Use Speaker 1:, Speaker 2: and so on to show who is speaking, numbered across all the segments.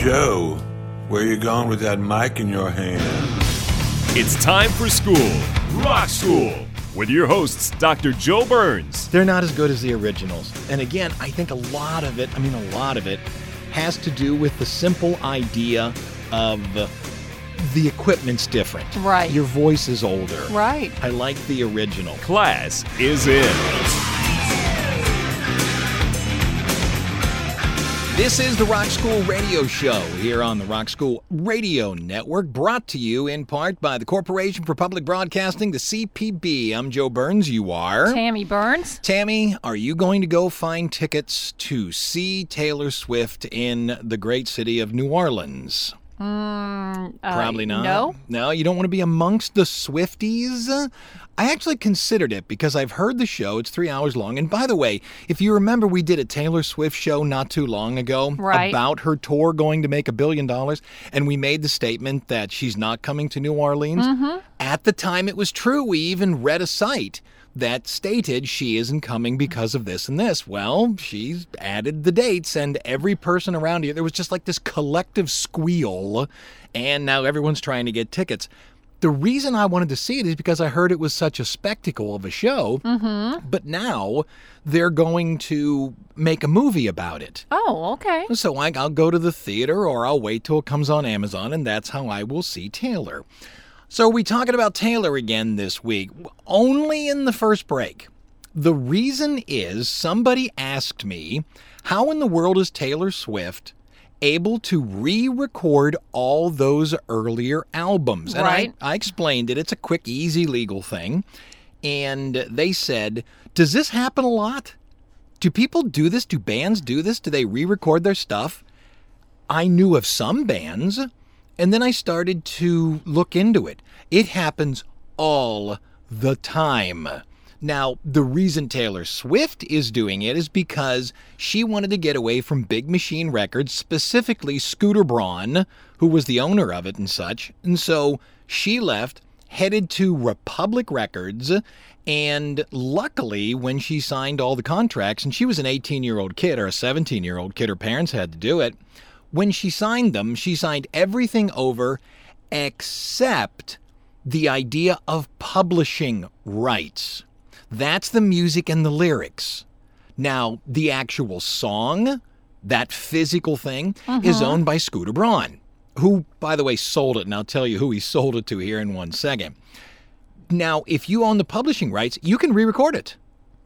Speaker 1: Joe, where you going with that mic in your hand?
Speaker 2: It's time for school, Rock School, with your hosts, Dr. Joe Burns.
Speaker 3: They're not as good as the originals. And again, I think a lot of it, I mean, a lot of it, has to do with the simple idea of the equipment's different.
Speaker 4: Right.
Speaker 3: Your voice is older.
Speaker 4: Right.
Speaker 3: I like the original.
Speaker 2: Class is in.
Speaker 3: This is the Rock School Radio Show here on the Rock School Radio Network, brought to you in part by the Corporation for Public Broadcasting, the CPB. I'm Joe Burns. You are.
Speaker 4: Tammy Burns.
Speaker 3: Tammy, are you going to go find tickets to see Taylor Swift in the great city of New Orleans?
Speaker 4: Uh,
Speaker 3: Probably not.
Speaker 4: No.
Speaker 3: No, you don't want to be amongst the Swifties? I actually considered it because I've heard the show. It's three hours long. And by the way, if you remember, we did a Taylor Swift show not too long ago
Speaker 4: Right.
Speaker 3: about her tour going to make a billion dollars. And we made the statement that she's not coming to New Orleans. Mm-hmm. At the time, it was true. We even read a site that stated she isn't coming because of this and this. Well, she's added the dates, and every person around here, there was just like this collective squeal, and now everyone's trying to get tickets. The reason I wanted to see it is because I heard it was such a spectacle of a show, mm-hmm. but now they're going to make a movie about it.
Speaker 4: Oh, okay.
Speaker 3: So I, I'll go to the theater or I'll wait till it comes on Amazon, and that's how I will see Taylor. So we talking about Taylor again this week? Only in the first break. The reason is somebody asked me, how in the world is Taylor Swift able to re-record all those earlier albums? And
Speaker 4: Right.
Speaker 3: I, I explained it. It's a quick, easy legal thing. And they said, does this happen a lot? Do people do this? Do bands do this? Do they re record their stuff? I knew of some bands, and then I started to look into it. It happens all the time. Now, the reason Taylor Swift is doing it is because she wanted to get away from Big Machine Records, specifically Scooter Braun, who was the owner of it and such. And so she left, headed to Republic Records, and luckily, when she signed all the contracts, and she was an 18 year old kid or a 17 year old kid, her parents had to do it. When she signed them, she signed everything over except the idea of publishing rights. That's the music and the lyrics. Now, the actual song, that physical thing, is uh-huh. owned by Scooter Braun, who, by the way, sold it, and I'll tell you who he sold it to here in one second. Now, if you own the publishing rights, you can re record it.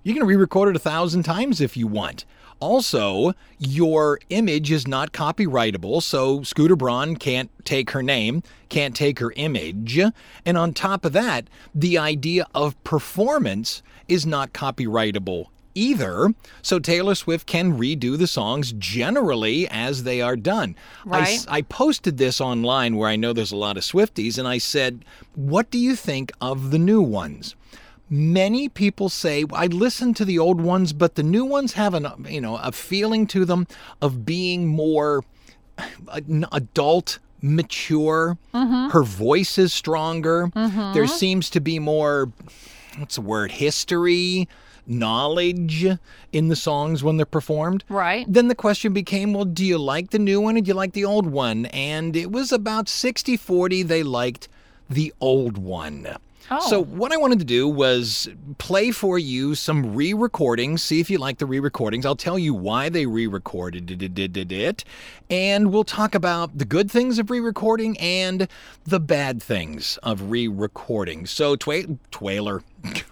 Speaker 3: You can re record it a thousand times if you want. Also, your image is not copyrightable, so Scooter Braun can't take her name, can't take her image. And on top of that, the idea of performance is not copyrightable either. So Taylor Swift can redo the songs generally as they are done. I
Speaker 4: Right.
Speaker 3: I posted this online where I know there's a lot of Swifties, and I said, What do you think of the new ones? Many people say I listen to the old ones, but the new ones have an you know a feeling to them of being more adult, mature. Mm-hmm. Her voice is stronger. Mm-hmm. There seems to be more what's the word history knowledge in the songs when they're performed
Speaker 4: Right.
Speaker 3: then the question became well do you like the new one or do you like the old one and it was about 60-40 they liked the old one
Speaker 4: Oh.
Speaker 3: so what i wanted to do was play for you some re-recordings see if you like the re-recordings. I'll tell you why they re-recorded it, it and we'll talk about the good things of re-recording and the bad things of re-recording. So Twa- Twaler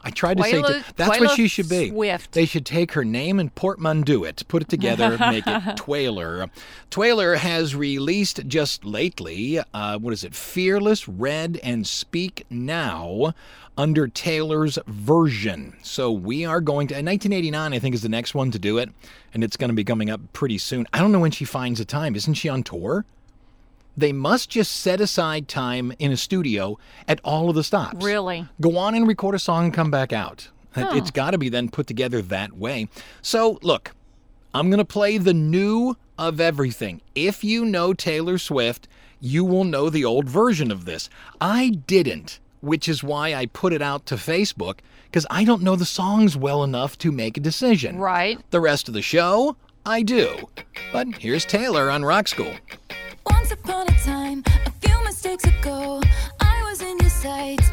Speaker 3: I tried to say
Speaker 4: Taylor-
Speaker 3: that's
Speaker 4: Taylor
Speaker 3: what she should be.
Speaker 4: Swift.
Speaker 3: They should take her name and portmanteau it, put it together, make it Twailer. Twailer has released just lately, uh, what is it? Fearless, Red, and Speak Now under Taylor's version. So we are going to, 1989, I think, is the next one to do it, and it's going to be coming up pretty soon. I don't know when she finds the time. Isn't she on tour? They must just set aside time in a studio at all of the stops
Speaker 4: Really?
Speaker 3: go on and record a song and come back out. It- It's got to be then put together that way. So, look, I'm going to play the new of everything. If you know Taylor Swift, you will know the old version of this. I didn't, which is why I put it out to Facebook, because I don't know the songs well enough to make a decision.
Speaker 4: Right.
Speaker 3: The rest of the show, I do. But here's Taylor on Rock School.
Speaker 5: Once upon a time, a few mistakes ago, I was in your sights.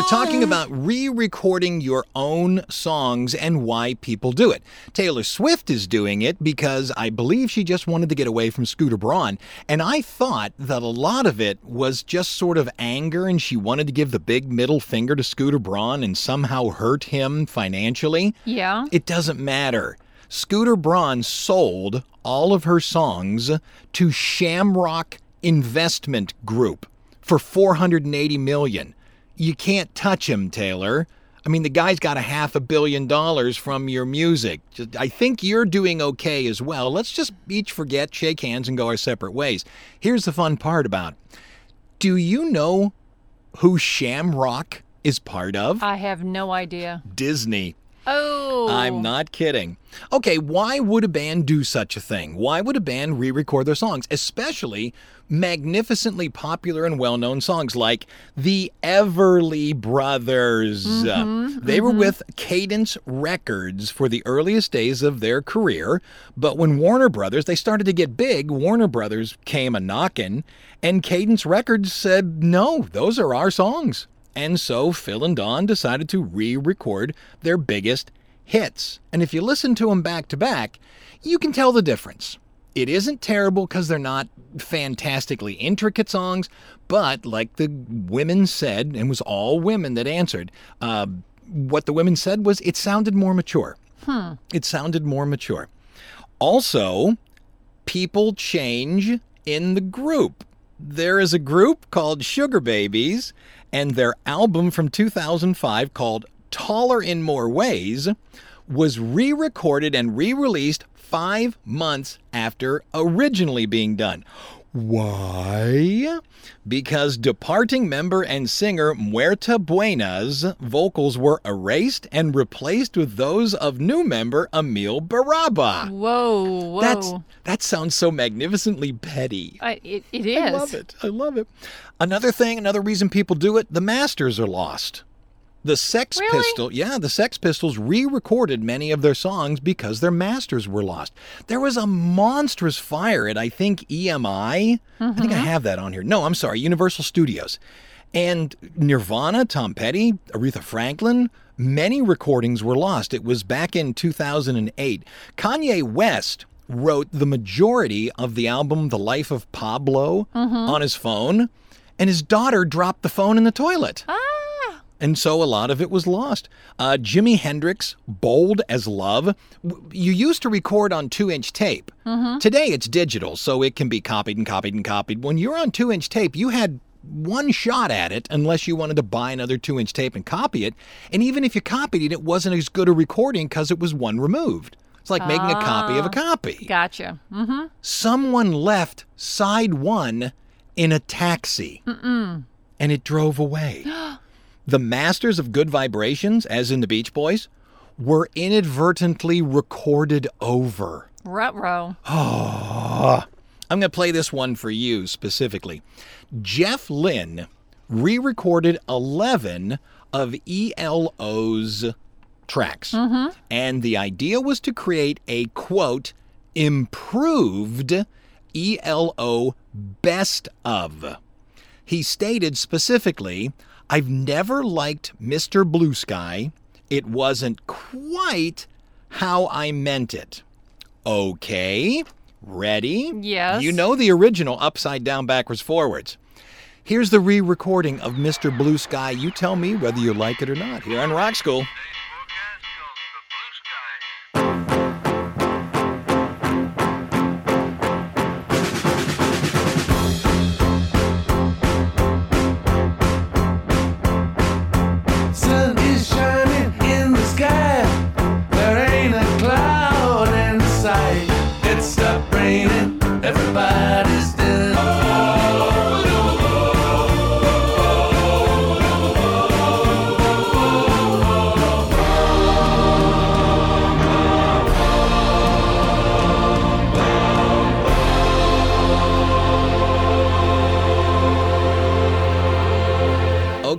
Speaker 5: We're
Speaker 3: talking oh. about re recording your own songs and why people do it. Taylor Swift is doing it because I believe she just wanted to get away from Scooter Braun. And I thought that a lot of it was just sort of anger and she wanted to give the big middle finger to Scooter Braun and somehow hurt him financially.
Speaker 4: Yeah.
Speaker 3: It doesn't matter. Scooter Braun sold all of her songs to Shamrock Investment Group for 480 million. You can't touch him, Taylor. I mean, the guy's got a half a billion dollars from your music. Just- I think you're doing okay as well. Let's just each forget, shake hands, and go our separate ways. Here's the fun part about it. Do you know who Shamrock is part of?
Speaker 4: I have no idea.
Speaker 3: Disney.
Speaker 4: Oh.
Speaker 3: I'm not kidding. Okay, why would a band do such a thing? Why would a band re record their songs, especially magnificently popular and well known songs like the Everly Brothers? Mm-hmm, they were mm-hmm. with Cadence Records for the earliest days of their career, but when Warner Brothers, they started to get big, Warner Brothers came a knockin', and Cadence Records said, no, those are our songs. And so Phil and Don decided to re record their biggest hits. And if you listen to them back to back, you can tell the difference. It isn't terrible because they're not fantastically intricate songs, but like the women said, and it was all women that answered, uh, what the women said was it sounded more mature. It sounded more mature. Also, people change in the group. There is a group called Sugababes, and their album from 2005 called Taller in More Ways was re recorded and re released five months after originally being done. Why? Because departing member and singer Mutya Buena's vocals were erased and replaced with those of new member Amelle Berrabah.
Speaker 4: Whoa. Whoa.
Speaker 3: That's that sounds so magnificently petty.
Speaker 4: I, it, it is.
Speaker 3: I love it. I love it. Another thing, another reason people do it, the masters are lost. The Sex
Speaker 4: Really?
Speaker 3: Pistols, yeah, the Sex Pistols re-recorded many of their songs because their masters were lost. There was a monstrous fire at I think EMI. I think I mm-hmm. have that on here. No, I'm sorry, Universal Studios. And Nirvana, Tom Petty, Aretha Franklin, many recordings were lost. It was back in 2008. Kanye West wrote the majority of the album The Life of Pablo mm-hmm. on his phone, and his daughter dropped the phone in the toilet. Ah. And so a lot of it was lost. Uh, Jimi Hendrix, Bold as Love. w- You used to record on two inch tape. Today it's digital, so it can be copied and copied and copied. When you were on two inch tape, you had one shot at it unless you wanted to buy another two inch tape and copy it. And even if you copied it, it wasn't as good a recording because it was one removed. It's like making a copy of a copy.
Speaker 4: Gotcha. Mm-hmm.
Speaker 3: Someone left side one in a taxi and it drove away. the masters of good vibrations, as in the Beach Boys, were inadvertently recorded over.
Speaker 4: Rutro. Ah.
Speaker 3: I'm going to play this one for you specifically. Jeff Lynne re recorded 11 of ELO's tracks. Mm-hmm. And the idea was to create a quote, improved ELO best of. He stated specifically, I've never liked Mr. Blue Sky. It wasn't quite how I meant it. Okay, ready?
Speaker 4: Yes.
Speaker 3: You know the original upside down, backwards, forwards. Here's the re recording of Mr. Blue Sky. You tell me whether you like it or not here on Rock School.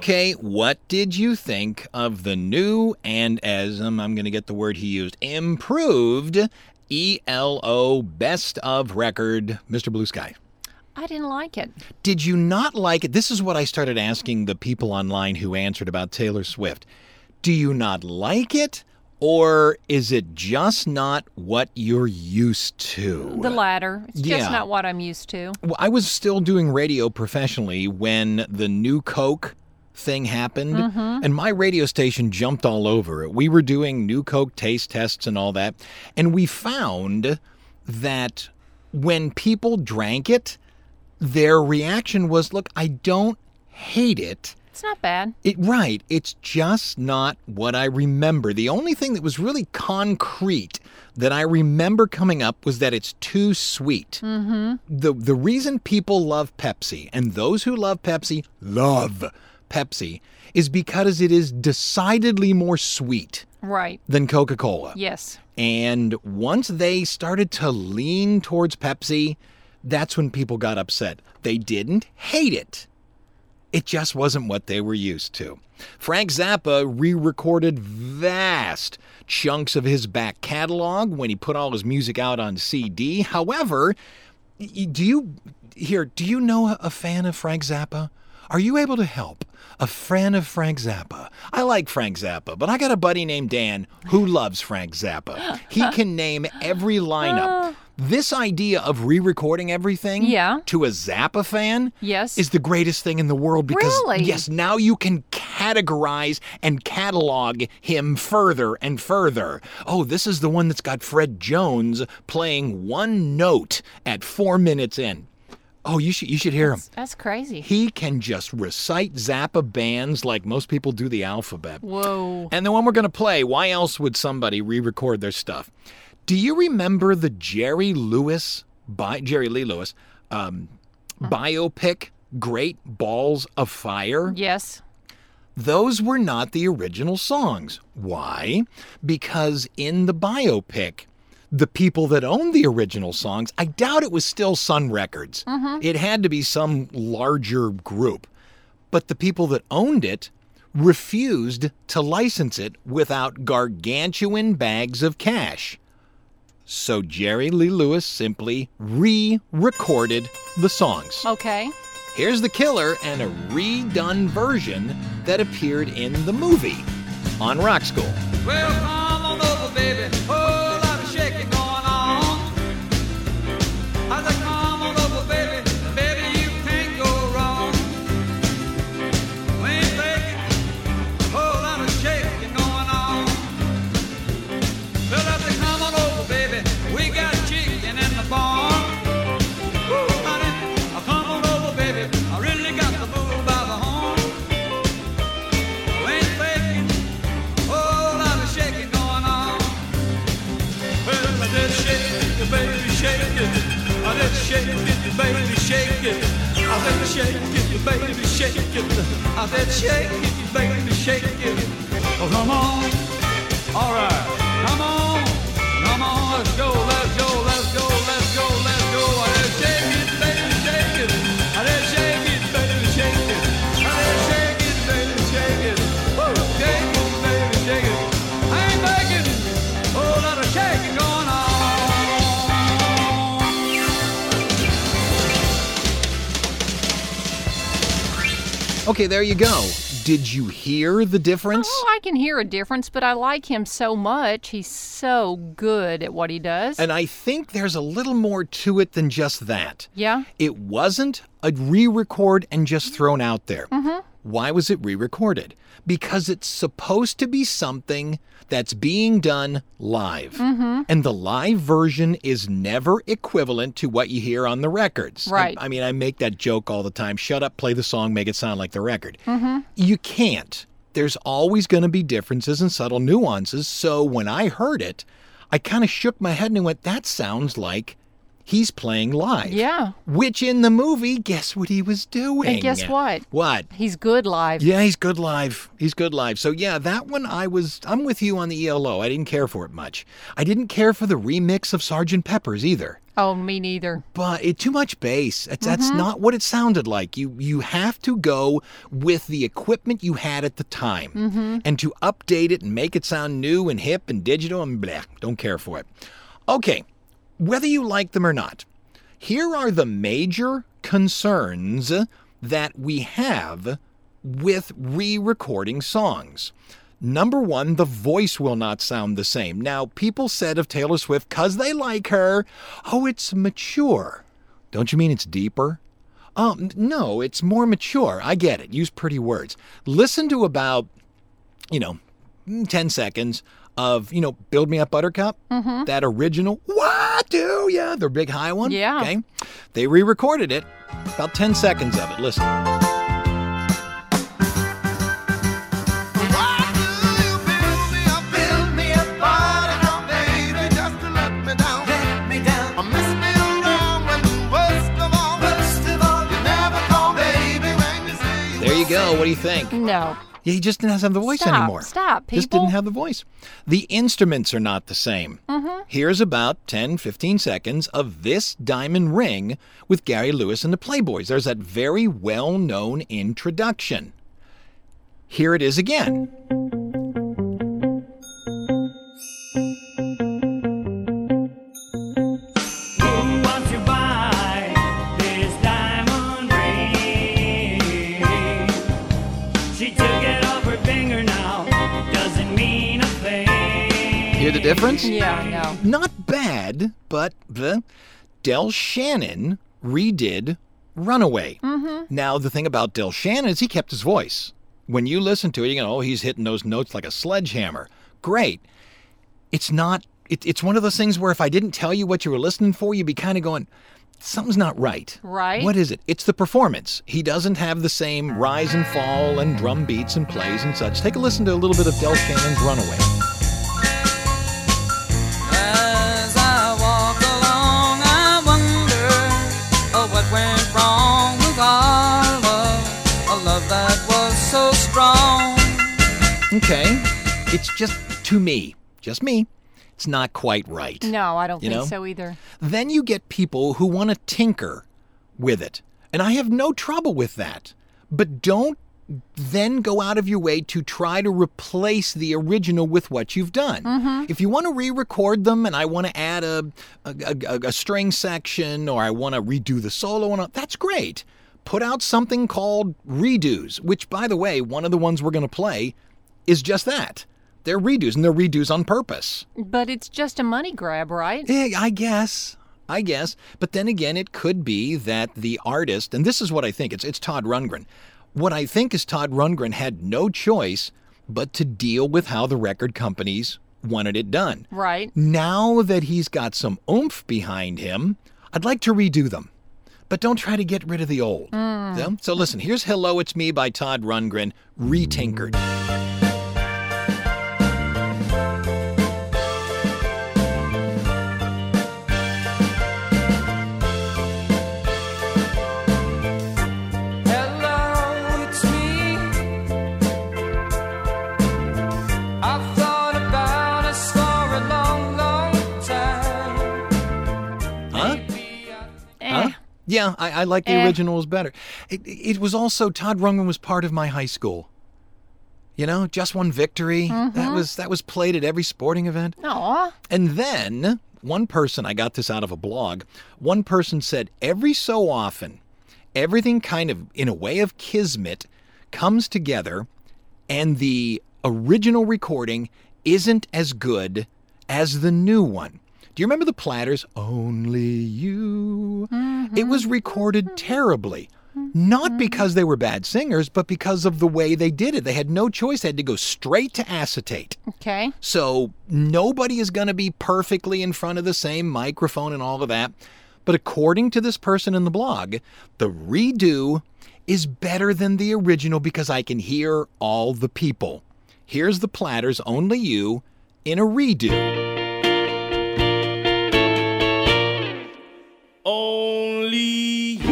Speaker 3: Okay, what did you think of the new and, as um, I'm going to get the word he used, improved ELO Best of Record, Mr. Blue Sky?
Speaker 4: I didn't like it.
Speaker 3: Did you not like it? This is what I started asking the people online who answered about Taylor Swift. Do you not like it? Or is it just not what you're used to?
Speaker 4: The latter. It's
Speaker 3: Yeah.
Speaker 4: just not what I'm used to.
Speaker 3: Well, I was still doing radio professionally when the new Coke thing happened, and my radio station jumped all over it. We were doing new Coke taste tests and all that, and we found that when people drank it, their reaction was, "Look, I don't hate it."
Speaker 4: It's not bad.
Speaker 3: It right. It's just not what I remember. The only thing that was really concrete that I remember coming up was that it's too sweet. Mm-hmm. The the reason people love Pepsi and those who love Pepsi love Pepsi is because it is decidedly more sweet
Speaker 4: Right.
Speaker 3: than Coca-Cola.
Speaker 4: Yes.
Speaker 3: And once they started to lean towards Pepsi, that's when people got upset. They didn't hate it. It just wasn't what they were used to. Frank Zappa re recorded vast chunks of his back catalog when he put all his music out on CD. However, do you here, do you know a fan of Frank Zappa? Are you able to help? A fan of Frank Zappa. I like Frank Zappa, but I got a buddy named Dan who loves Frank Zappa. He can name every lineup. Uh. This idea of re-recording everything
Speaker 4: Yeah.
Speaker 3: to a Zappa fan
Speaker 4: Yes.
Speaker 3: is the greatest thing in the world because
Speaker 4: Really?
Speaker 3: yes, now you can categorize and catalog him further and further. Oh, this is the one that's got Fred Jones playing one note at 4 minutes in. Oh, you should you should hear him.
Speaker 4: That's crazy.
Speaker 3: He can just recite Zappa bands like most people do the alphabet.
Speaker 4: Whoa.
Speaker 3: And the one we're going to play, why else would somebody re-record their stuff? Do you remember the Jerry Lewis, by Jerry Lee Lewis, um, biopic, Great Balls of Fire?
Speaker 4: Yes.
Speaker 3: Those were not the original songs. Why? Because in the biopic, the people that owned the original songs, I doubt it was still Sun Records. Mm-hmm. It had to be some larger group. But the people that owned it refused to license it without gargantuan bags of cash. So Jerry Lee Lewis simply re recorded the songs.
Speaker 4: Okay.
Speaker 3: Here's the killer and a redone version that appeared in the movie on Rock School.
Speaker 6: Well, shake it, baby, shake it. I did shake it, baby, shake it. I did shake it, baby, shake it. Oh, come on. All right. Come on. Come on. Let's go.
Speaker 3: Okay, there you go. Did you hear the difference?
Speaker 4: Oh, I can hear a difference, but I like him so much. He's so good at what he does.
Speaker 3: And I think there's a little more to it than just that.
Speaker 4: yeah.
Speaker 3: It wasn't a re record and just thrown out there. Mm-hmm. Why was it re recorded? Because it's supposed to be something that's being done live. Mm-hmm. And the live version is never equivalent to what you hear on the records.
Speaker 4: Right.
Speaker 3: I, mean, I make that joke all the time shut up, play the song, make it sound like the record. Mm-hmm. You can't. There's always going to be differences and subtle nuances. So when I heard it, I kind of shook my head and went, that sounds like he's playing live.
Speaker 4: Yeah.
Speaker 3: Which in the movie, guess what he was doing?
Speaker 4: And guess what?
Speaker 3: What?
Speaker 4: He's good live.
Speaker 3: Yeah, he's good live. He's good live. So yeah, that one I was I'm with you on the ELO. I didn't care for it much. I didn't care for the remix of Sergeant Pepper's either.
Speaker 4: Oh, me neither.
Speaker 3: But it too much bass. That's, that's mm-hmm. not what it sounded like. You you have to go with the equipment you had at the time, mm-hmm. and to update it and make it sound new and hip and digital and blah. Don't care for it. Okay, whether you like them or not, here are the major concerns that we have with re-recording songs. Number one, the voice will not sound the same. Now, people said of Taylor Swift, because they like her, oh, it's mature. Don't you mean it's deeper? Um, no, it's more mature. I get it. Use pretty words. Listen to about, you know, mm, 10 seconds of, you know, Build Me Up Buttercup, mm-hmm. that original, what do ya? The big high one.
Speaker 4: Yeah.
Speaker 3: Okay. They re recorded it, about 10 seconds of it. Listen. There you go. What do you think?
Speaker 4: No.
Speaker 3: Yeah, he just didn't have the voice
Speaker 4: Stop.
Speaker 3: anymore.
Speaker 4: Stop,
Speaker 3: Just
Speaker 4: people.
Speaker 3: didn't have the voice. The instruments are not the same.
Speaker 4: Mm-hmm.
Speaker 3: Here's about 10, 15 seconds of this diamond ring with Gary Lewis and the Playboys. There's that very well known introduction. Here it is again. Difference?
Speaker 4: Yeah, no.
Speaker 3: Not bad, but the Del Shannon redid Runaway. Mm-hmm. Now, the thing about Del Shannon is he kept his voice. When you listen to it, you go, oh, he's hitting those notes like a sledgehammer. Great. It's not, it, it's one of those things where if I didn't tell you what you were listening for, you'd be kind of going, something's not right.
Speaker 4: Right.
Speaker 3: What is it? It's the performance. He doesn't have the same rise and fall and drum beats and plays and such. Take a listen to a little bit of Del Shannon's Runaway. Okay. It's just to me, just me, it's not quite right.
Speaker 4: No, I don't
Speaker 3: You
Speaker 4: think
Speaker 3: know?
Speaker 4: so either.
Speaker 3: Then you get people who want to tinker with it. And I have no trouble with that. But don't then go out of your way to try to replace the original with what you've done. Mm-hmm. If you want to re-record them and I want to add a, a, a, a string section or I want to redo the solo, and all- that's great. Put out something called redos, which, by the way, one of the ones we're going to play is just that. They're redos, and they're redos on purpose.
Speaker 4: But it's just a money grab, right?
Speaker 3: Yeah, I guess. I guess. But then again, it could be that the artist, and this is what I think, it's, it's Todd Rundgren. What I think is Todd Rundgren had no choice but to deal with how the record companies wanted it done.
Speaker 4: Right.
Speaker 3: Now that he's got some oomph behind him, I'd like to redo them. But don't try to get rid of the old. Hmm. Yeah? So listen, here's Hello It's Me by Todd Rundgren, retinkered. Yeah, I, I like the
Speaker 4: Eh.
Speaker 3: original was better. It, it was also Todd Rundgren was part of my high school. You know, just one victory. That was that was played at every sporting event.
Speaker 4: Aw.
Speaker 3: And then one person, I got this out of a blog. One person said every so often, everything kind of in a way of kismet comes together and the original recording isn't as good as the new one. Do you remember the Platters? Only you. Mm-hmm. It was recorded mm-hmm. terribly. Not mm-hmm. because they were bad singers, but because of the way they did it. They had no choice. They had to go straight to acetate.
Speaker 4: Okay.
Speaker 3: So nobody is going to be perfectly in front of the same microphone and all of that. But according to this person in the blog, the redo is better than the original because I can hear all the people. Here's the Platters, Only You, in a redo.
Speaker 7: Only you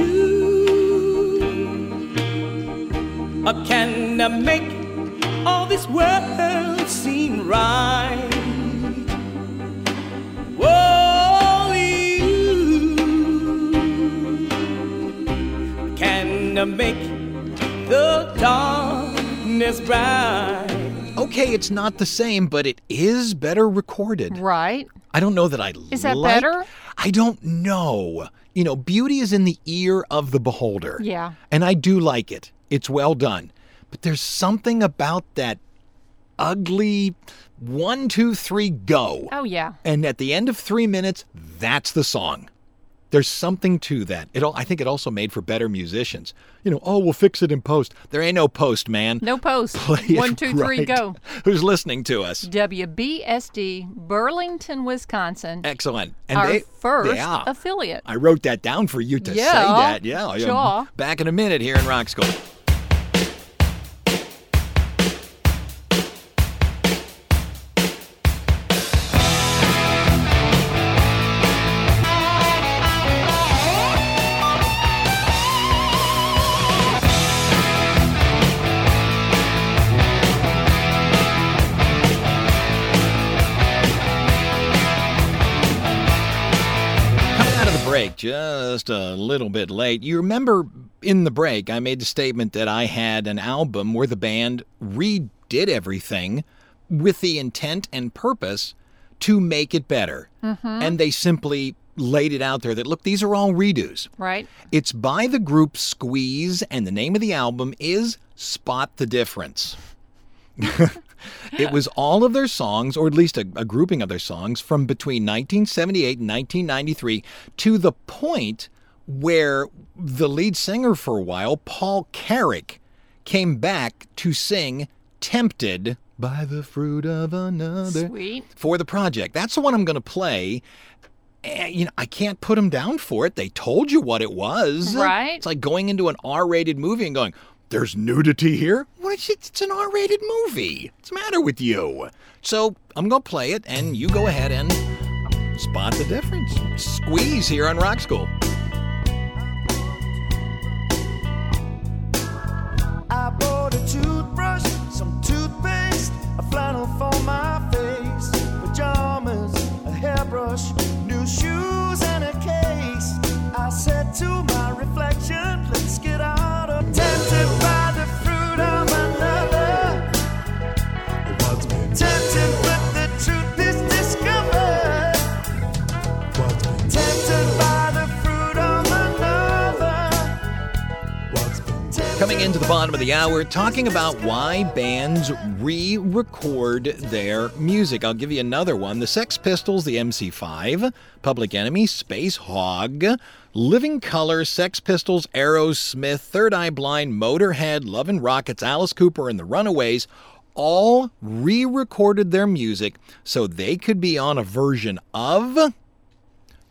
Speaker 7: can make all this world seem right. Only you can uh, make the darkness bright.
Speaker 3: Okay, it's not the same, but it is better recorded.
Speaker 4: Right.
Speaker 3: I don't know that I
Speaker 4: Is that
Speaker 3: like-
Speaker 4: better?
Speaker 3: I don't know. You know, beauty is in the ear of the beholder.
Speaker 4: Yeah.
Speaker 3: And I do like it. It's well done. But there's something about that ugly one, two, three, go.
Speaker 4: Oh, yeah.
Speaker 3: And at the end of three minutes, that's the song. There's something to that. It, al- I think it also made for better musicians. You know, oh, we'll fix it in post. There ain't no post, man.
Speaker 4: No post.
Speaker 3: Play
Speaker 4: One, two, three,
Speaker 3: right.
Speaker 4: go.
Speaker 3: Who's listening to us?
Speaker 4: WBSD, Burlington, Wisconsin.
Speaker 3: Excellent. And
Speaker 4: our
Speaker 3: they,
Speaker 4: first
Speaker 3: yeah.
Speaker 4: affiliate.
Speaker 3: I wrote that down for you to say
Speaker 4: Yeah,
Speaker 3: that. Yeah, yeah.
Speaker 4: sure.
Speaker 3: Back in a minute here in Rock School. Break, just a little bit late. You remember in the break, I made the statement that I had an album where the band redid everything with the intent and purpose to make it better. Mm-hmm. And they simply laid it out there that, look, these are all redos.
Speaker 4: Right.
Speaker 3: It's by the group Squeeze, and the name of the album is Spot the Difference. it was all of their songs, or at least a, a grouping of their songs, from between 1978 and 1993 to the point where the lead singer for a while, Paul Carrack, came back to sing Tempted by the Fruit of Another
Speaker 4: Sweet.
Speaker 3: for the project. That's the one I'm going to play. And, you know, I can't put them down for it. They told you what it was.
Speaker 4: Right.
Speaker 3: It's like going into an R-rated movie and going, "There's nudity here." What? It's, an R-rated movie. What's the matter with you? So I'm going to play it, and you go ahead and spot the difference. Squeeze here on Rock School.
Speaker 8: I
Speaker 3: bottom of the hour, talking about why bands re record their music. I'll give you another one the Sex Pistols, the MC5, Public Enemy, Spacehog, Living Colour, Sex Pistols, Aerosmith, Third Eye Blind, Motorhead, Love and Rockets, Alice Cooper, and the Runaways all re recorded their music so they could be on a version of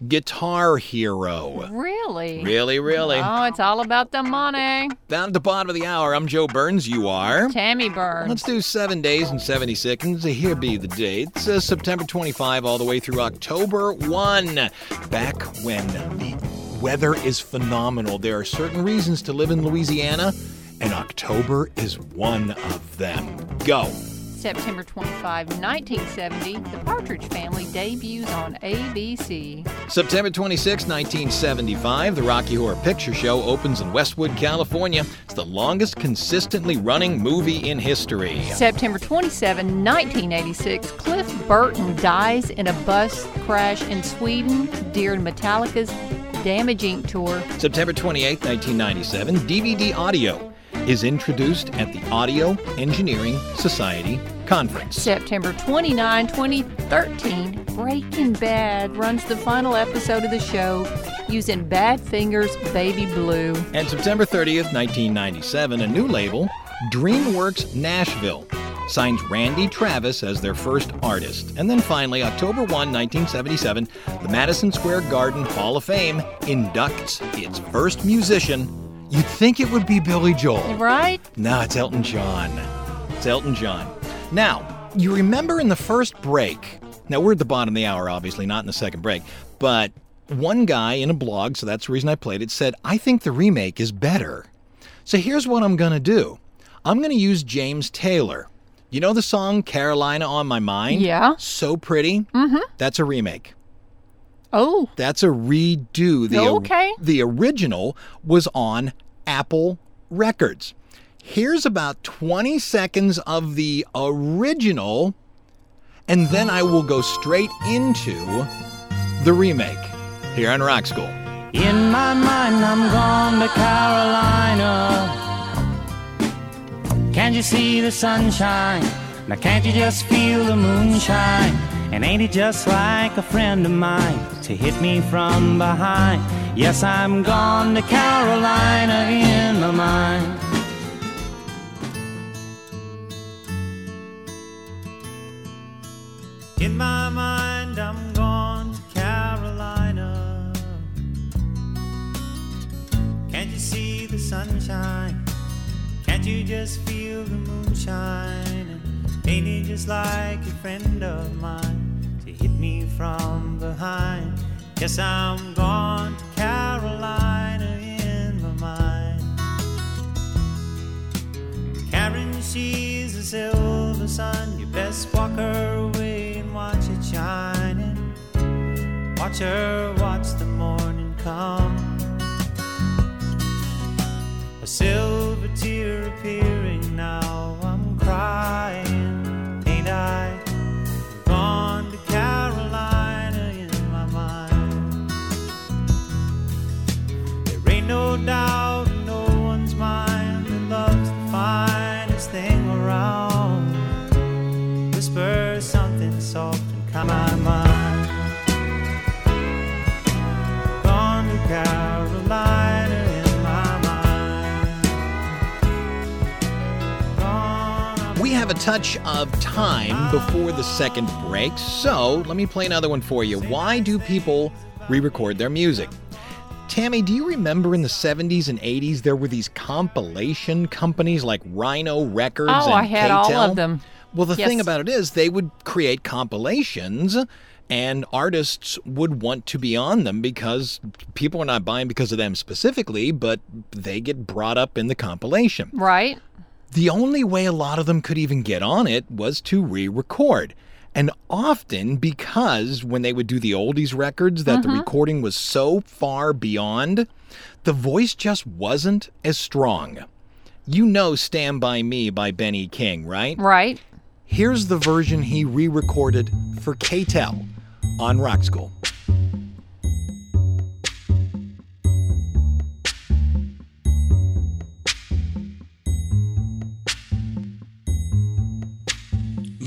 Speaker 3: Guitar Hero.
Speaker 4: Really?
Speaker 3: Really, really.
Speaker 4: Oh, it's all about the money.
Speaker 3: Down at the bottom of the hour, I'm Joe Burns. You are.
Speaker 4: Tammy Burns.
Speaker 3: Let's do seven days and 70 seconds. Here be the dates uh, September 25 all the way through October 1. Back when the weather is phenomenal. There are certain reasons to live in Louisiana, and October is one of them. Go.
Speaker 4: September 25, 1970, The Partridge Family debuts on ABC.
Speaker 3: September 26, 1975, the Rocky Horror Picture Show opens in Westwood, California. It's the longest consistently running movie in history.
Speaker 4: September 27, 1986, Cliff Burton dies in a bus crash in Sweden during Metallica's Damage Inc. tour.
Speaker 3: September 28, 1997, DVD audio is introduced at the Audio Engineering Society Conference.
Speaker 4: September 29, 2013, Breaking Bad runs the final episode of the show using Badfinger's Baby Blue.
Speaker 3: And September 30th, 1997, a new label, DreamWorks Nashville, signs Randy Travis as their first artist. And then finally, October 1, 1977, the Madison Square Garden Hall of Fame inducts its first musician. You'd think it would be Billy Joel.
Speaker 4: Right?
Speaker 3: No, it's Elton John. It's Elton John. Now, you remember in the first break, now we're at the bottom of the hour, obviously, not in the second break, but one guy in a blog, so that's the reason I played it, said, I think the remake is better. So here's what I'm going to do I'm going to use James Taylor. You know the song Carolina on My Mind?
Speaker 4: Yeah.
Speaker 3: So pretty?
Speaker 4: Mm-hmm.
Speaker 3: That's a remake.
Speaker 4: Oh,
Speaker 3: That's a redo. The,
Speaker 4: Okay.
Speaker 3: the original was on Apple Records. Here's about 20 seconds of the original, and then I will go straight into the remake here on Rock School.
Speaker 7: In my mind, I'm gone to Carolina. Can't you see the sunshine? Now, can't you just feel the moonshine? And ain't it just like a friend of mine to hit me from behind? Yes, I'm gone to Carolina in my mind.
Speaker 9: In my mind, I'm gone to Carolina. Can't you see the sunshine? Can't you just feel the moonshine? Ain't it just like a friend of mine to hit me from behind? Yes, I'm gone to Carolina in my mind. Karen, she's a silver sun. You best walk her way and watch it shining. Watch her watch the
Speaker 3: touch of time before the second break, so let me play another one for you. Why do people re record their music? Tammy, do you remember in the 70s and 80s there were these compilation companies like Rhino Records
Speaker 4: Oh,
Speaker 3: and
Speaker 4: I had all of them.
Speaker 3: Well, the thing about it is they would create compilations and artists would want to be on them because people are not buying because of them specifically, but they get brought up in the compilation.
Speaker 4: right?
Speaker 3: The only way a lot of them could even get on it was to re record. And often because when they would do the oldies records, that the mm-hmm. recording was so far beyond, the voice just wasn't as strong. You know Stand By Me by Benny King, right?
Speaker 4: Right.
Speaker 3: Here's the version he re recorded for K-tel on Rock School.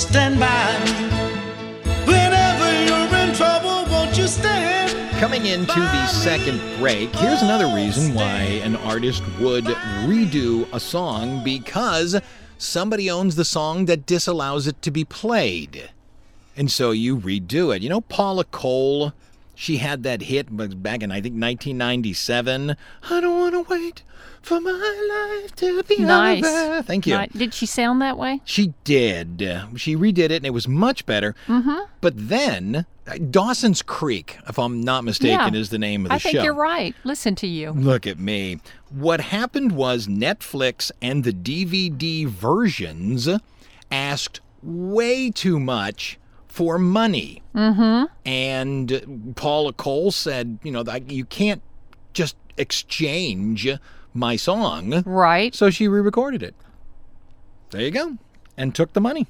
Speaker 10: Stand by me. Whenever you're in trouble, won't you stand?
Speaker 3: Coming into the second break, here's another oh, reason why an artist would redo a song because somebody owns the song that disallows it to be played. And so you redo it. You know, Paula Cole, She had that hit back in I think 1997. I don't want to wait for my life to be
Speaker 4: Nice.
Speaker 3: over. Thank you.
Speaker 4: Ni- Did she sound that way?
Speaker 3: She did. She redid it and it was much better.
Speaker 4: Mm-hmm.
Speaker 3: But then uh, Dawson's Creek, if I'm not mistaken,
Speaker 4: Yeah.
Speaker 3: is the name of the show.
Speaker 4: I think
Speaker 3: show.
Speaker 4: you're right. Listen to you.
Speaker 3: Look at me. What happened was Netflix and the DVD versions asked way too much for money.
Speaker 4: Mm-hmm.
Speaker 3: And Paula Cole said, you know, that you can't just exchange my song.
Speaker 4: Right.
Speaker 3: So she re recorded it. There you go. And took the money.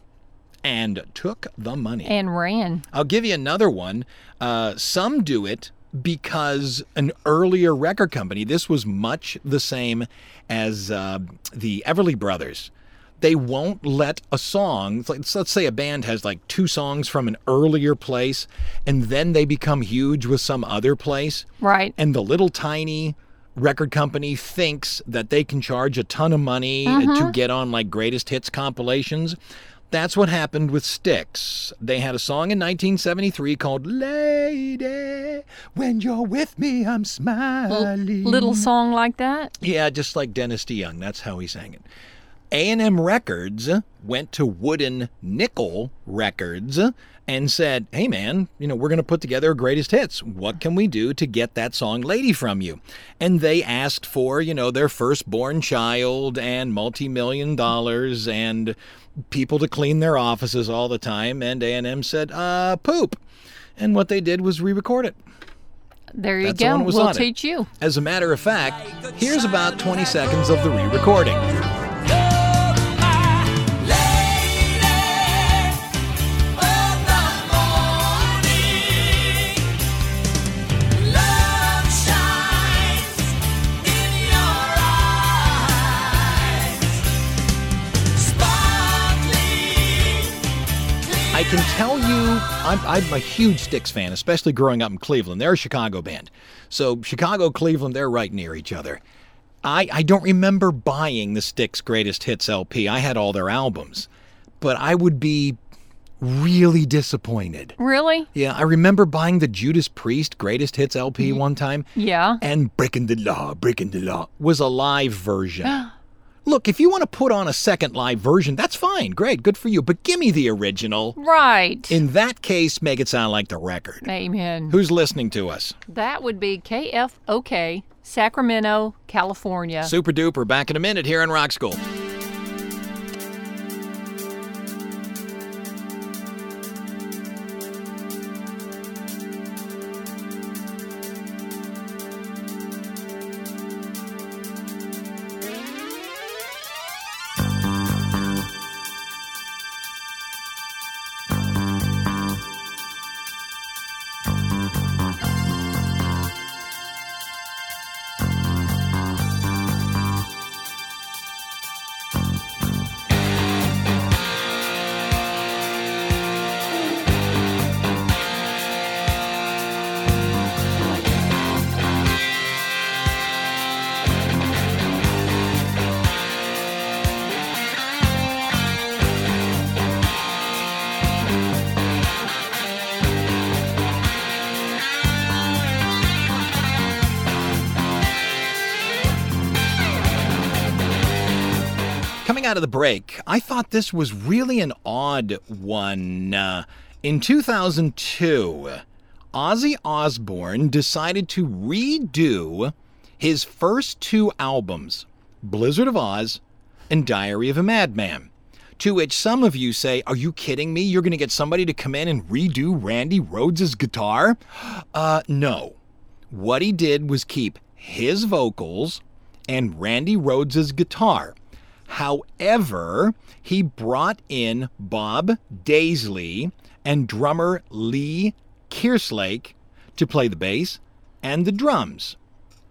Speaker 3: And took the money.
Speaker 4: And ran.
Speaker 3: I'll give you another one. Uh, some do it because an earlier record company, this was much the same as uh, the Everly Brothers. They won't let a song, like- let's say a band has like two songs from an earlier place, and then they become huge with some other place.
Speaker 4: Right.
Speaker 3: And the little tiny record company thinks that they can charge a ton of money to
Speaker 4: Mhm.
Speaker 3: get on like greatest hits compilations. That's what happened with Styx. They had a song in 1973 called Lady, when you're with me, I'm smiling.
Speaker 4: Little song like that?
Speaker 3: Yeah, just like Dennis DeYoung. That's how he sang it. A&M Records went to Wooden Nickel Records and said, "Hey man, you know, we're going to put together a greatest hits. What can we do to get that song Lady from you?" And they asked for, you know, their firstborn child and multi-million dollars and people to clean their offices all the time and A&M said, "Uh, poop." And what they did was re-record it.
Speaker 4: There you
Speaker 3: That's
Speaker 4: go.
Speaker 3: was
Speaker 4: we'll
Speaker 3: on it.
Speaker 4: teach you.
Speaker 3: As a matter of fact, here's about 20 seconds of the re-recording. I can tell you, I'm, I'm a huge Styx fan, especially growing up in Cleveland. They're a Chicago band. So, Chicago, Cleveland, they're right near each other. I, I don't remember buying the Styx Greatest Hits LP. I had all their albums. But I would be really disappointed.
Speaker 4: Really?
Speaker 3: Yeah, I remember buying the Judas Priest Greatest Hits LP mm-hmm. one time.
Speaker 4: Yeah.
Speaker 3: And Breaking the Law, Breaking the Law was a live version. Look, if you want to put on a second live version, that's fine. Great, good for you. But give me the original.
Speaker 4: Right.
Speaker 3: In that case, make it sound like the record.
Speaker 4: Amen.
Speaker 3: Who's listening to us?
Speaker 4: That would be KFOK, Sacramento, California.
Speaker 3: Super duper. Back in a minute here in Rock School. Out of the break, I thought this was really an odd one. Uh, in 2002, Ozzy Osbourne decided to redo his first two albums, Blizzard of Ozz and Diary of a Madman. To which some of you say, Are you kidding me? You're going to get somebody to come in and redo Randy Rhoads' guitar? Uh, no. What he did was keep his vocals and Randy Rhoads' guitar. However, he brought in Bob Daisley and drummer Lee Kerslake to play the bass and the drums.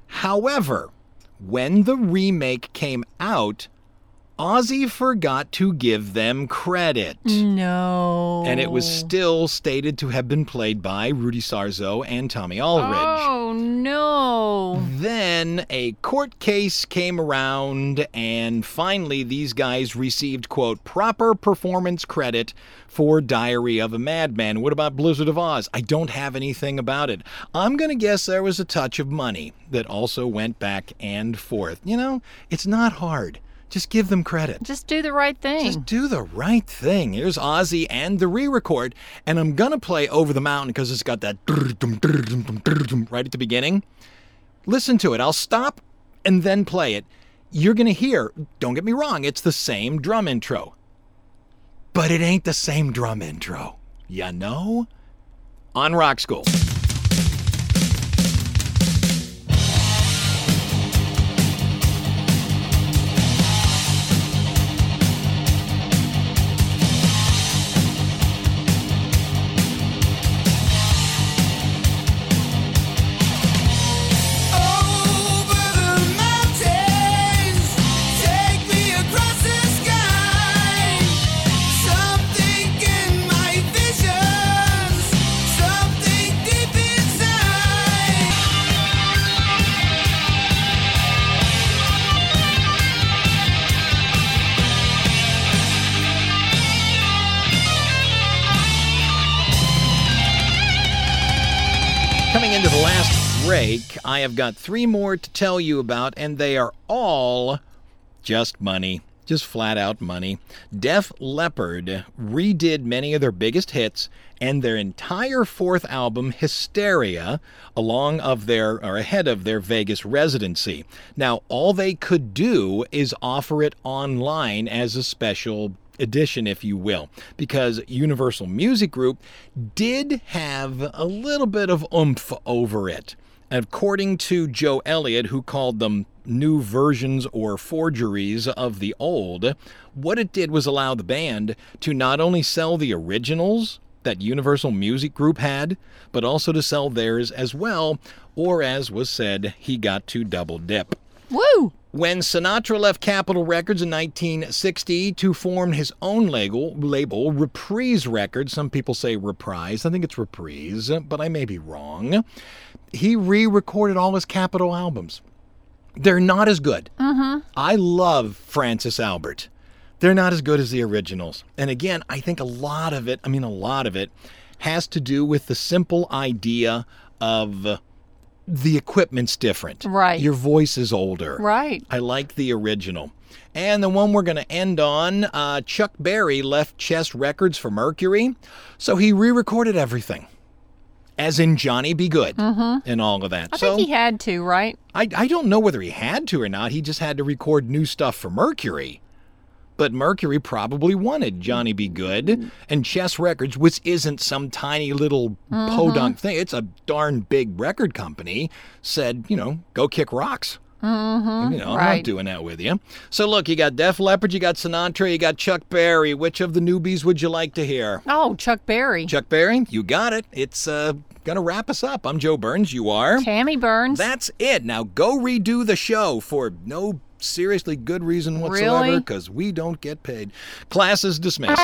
Speaker 3: However, when the remake came out, Ozzy forgot to give them credit.
Speaker 4: No.
Speaker 3: And it was still stated to have been played by Rudy Sarzo and Tommy Aldridge.
Speaker 4: Oh no.
Speaker 3: Then a court case came around, and finally, these guys received, quote, proper performance credit for Diary of a Madman. What about Blizzard of Ozz? I don't have anything about it. I'm going to guess there was a touch of money that also went back and forth. You know, it's not hard. Just give them credit.
Speaker 4: Just do the right thing.
Speaker 3: Just do the right thing. Here's Ozzy and the re-record, and I'm gonna play "Over the Mountain" because it's got that right at the beginning. Listen to it. I'll stop and then play it. You're gonna hear. Don't get me wrong. It's the same drum intro, but it ain't the same drum intro. You know? On Rock School. Break, I have got three more to tell you about, and they are all just money. Just flat out money. Def Leppard redid many of their biggest hits and their entire fourth album, Hysteria, along of their or ahead of their Vegas residency. Now, all they could do is offer it online as a special edition, if you will, because Universal Music Group did have a little bit of oomph over it. According to Joe Elliott, who called them new versions or forgeries of the old, what it did was allow the band to not only sell the originals that Universal Music Group had, but also to sell theirs as well, or as was said, he got to double dip.
Speaker 4: Woo!
Speaker 3: When Sinatra left Capitol Records in 1960 to form his own label, label Reprise Records, some people say Reprise, I think it's Reprise, but I may be wrong. He re recorded all his Capitol albums. They're not as good.
Speaker 4: Mm-hmm.
Speaker 3: I love Francis Albert. They're not as good as the originals. And again, I think a lot of it, I mean, a lot of it, has to do with the simple idea of the equipment's different.
Speaker 4: Right.
Speaker 3: Your voice is older.
Speaker 4: Right.
Speaker 3: I like the original. And the one we're going to end on uh, Chuck Berry left Chess Records for Mercury, so he re recorded everything. As in Johnny B. Goode
Speaker 4: Mm-hmm.
Speaker 3: and all of that.
Speaker 4: I
Speaker 3: so
Speaker 4: think he had to, right?
Speaker 3: I, I don't know whether he had to or not. He just had to record new stuff for Mercury. But Mercury probably wanted Johnny B. Goode and Chess Records, which isn't some tiny little
Speaker 4: Mhm.
Speaker 3: podunk thing. It's a darn big record company, said, you know, go kick rocks.
Speaker 4: Mm-hmm.
Speaker 3: You know, I'm not doing that with you. So look, you got Def Leppard, you got Sinatra, you got Chuck Berry. Which of the newbies would you like to hear?
Speaker 4: Oh, Chuck Berry.
Speaker 3: Chuck Berry, you got it. It's uh, gonna wrap us up. I'm Joe Burns. You are
Speaker 4: Tammy Burns.
Speaker 3: That's it. Now go redo the show for no seriously good reason whatsoever
Speaker 4: Really?
Speaker 3: because we don't get paid. Class is dismissed.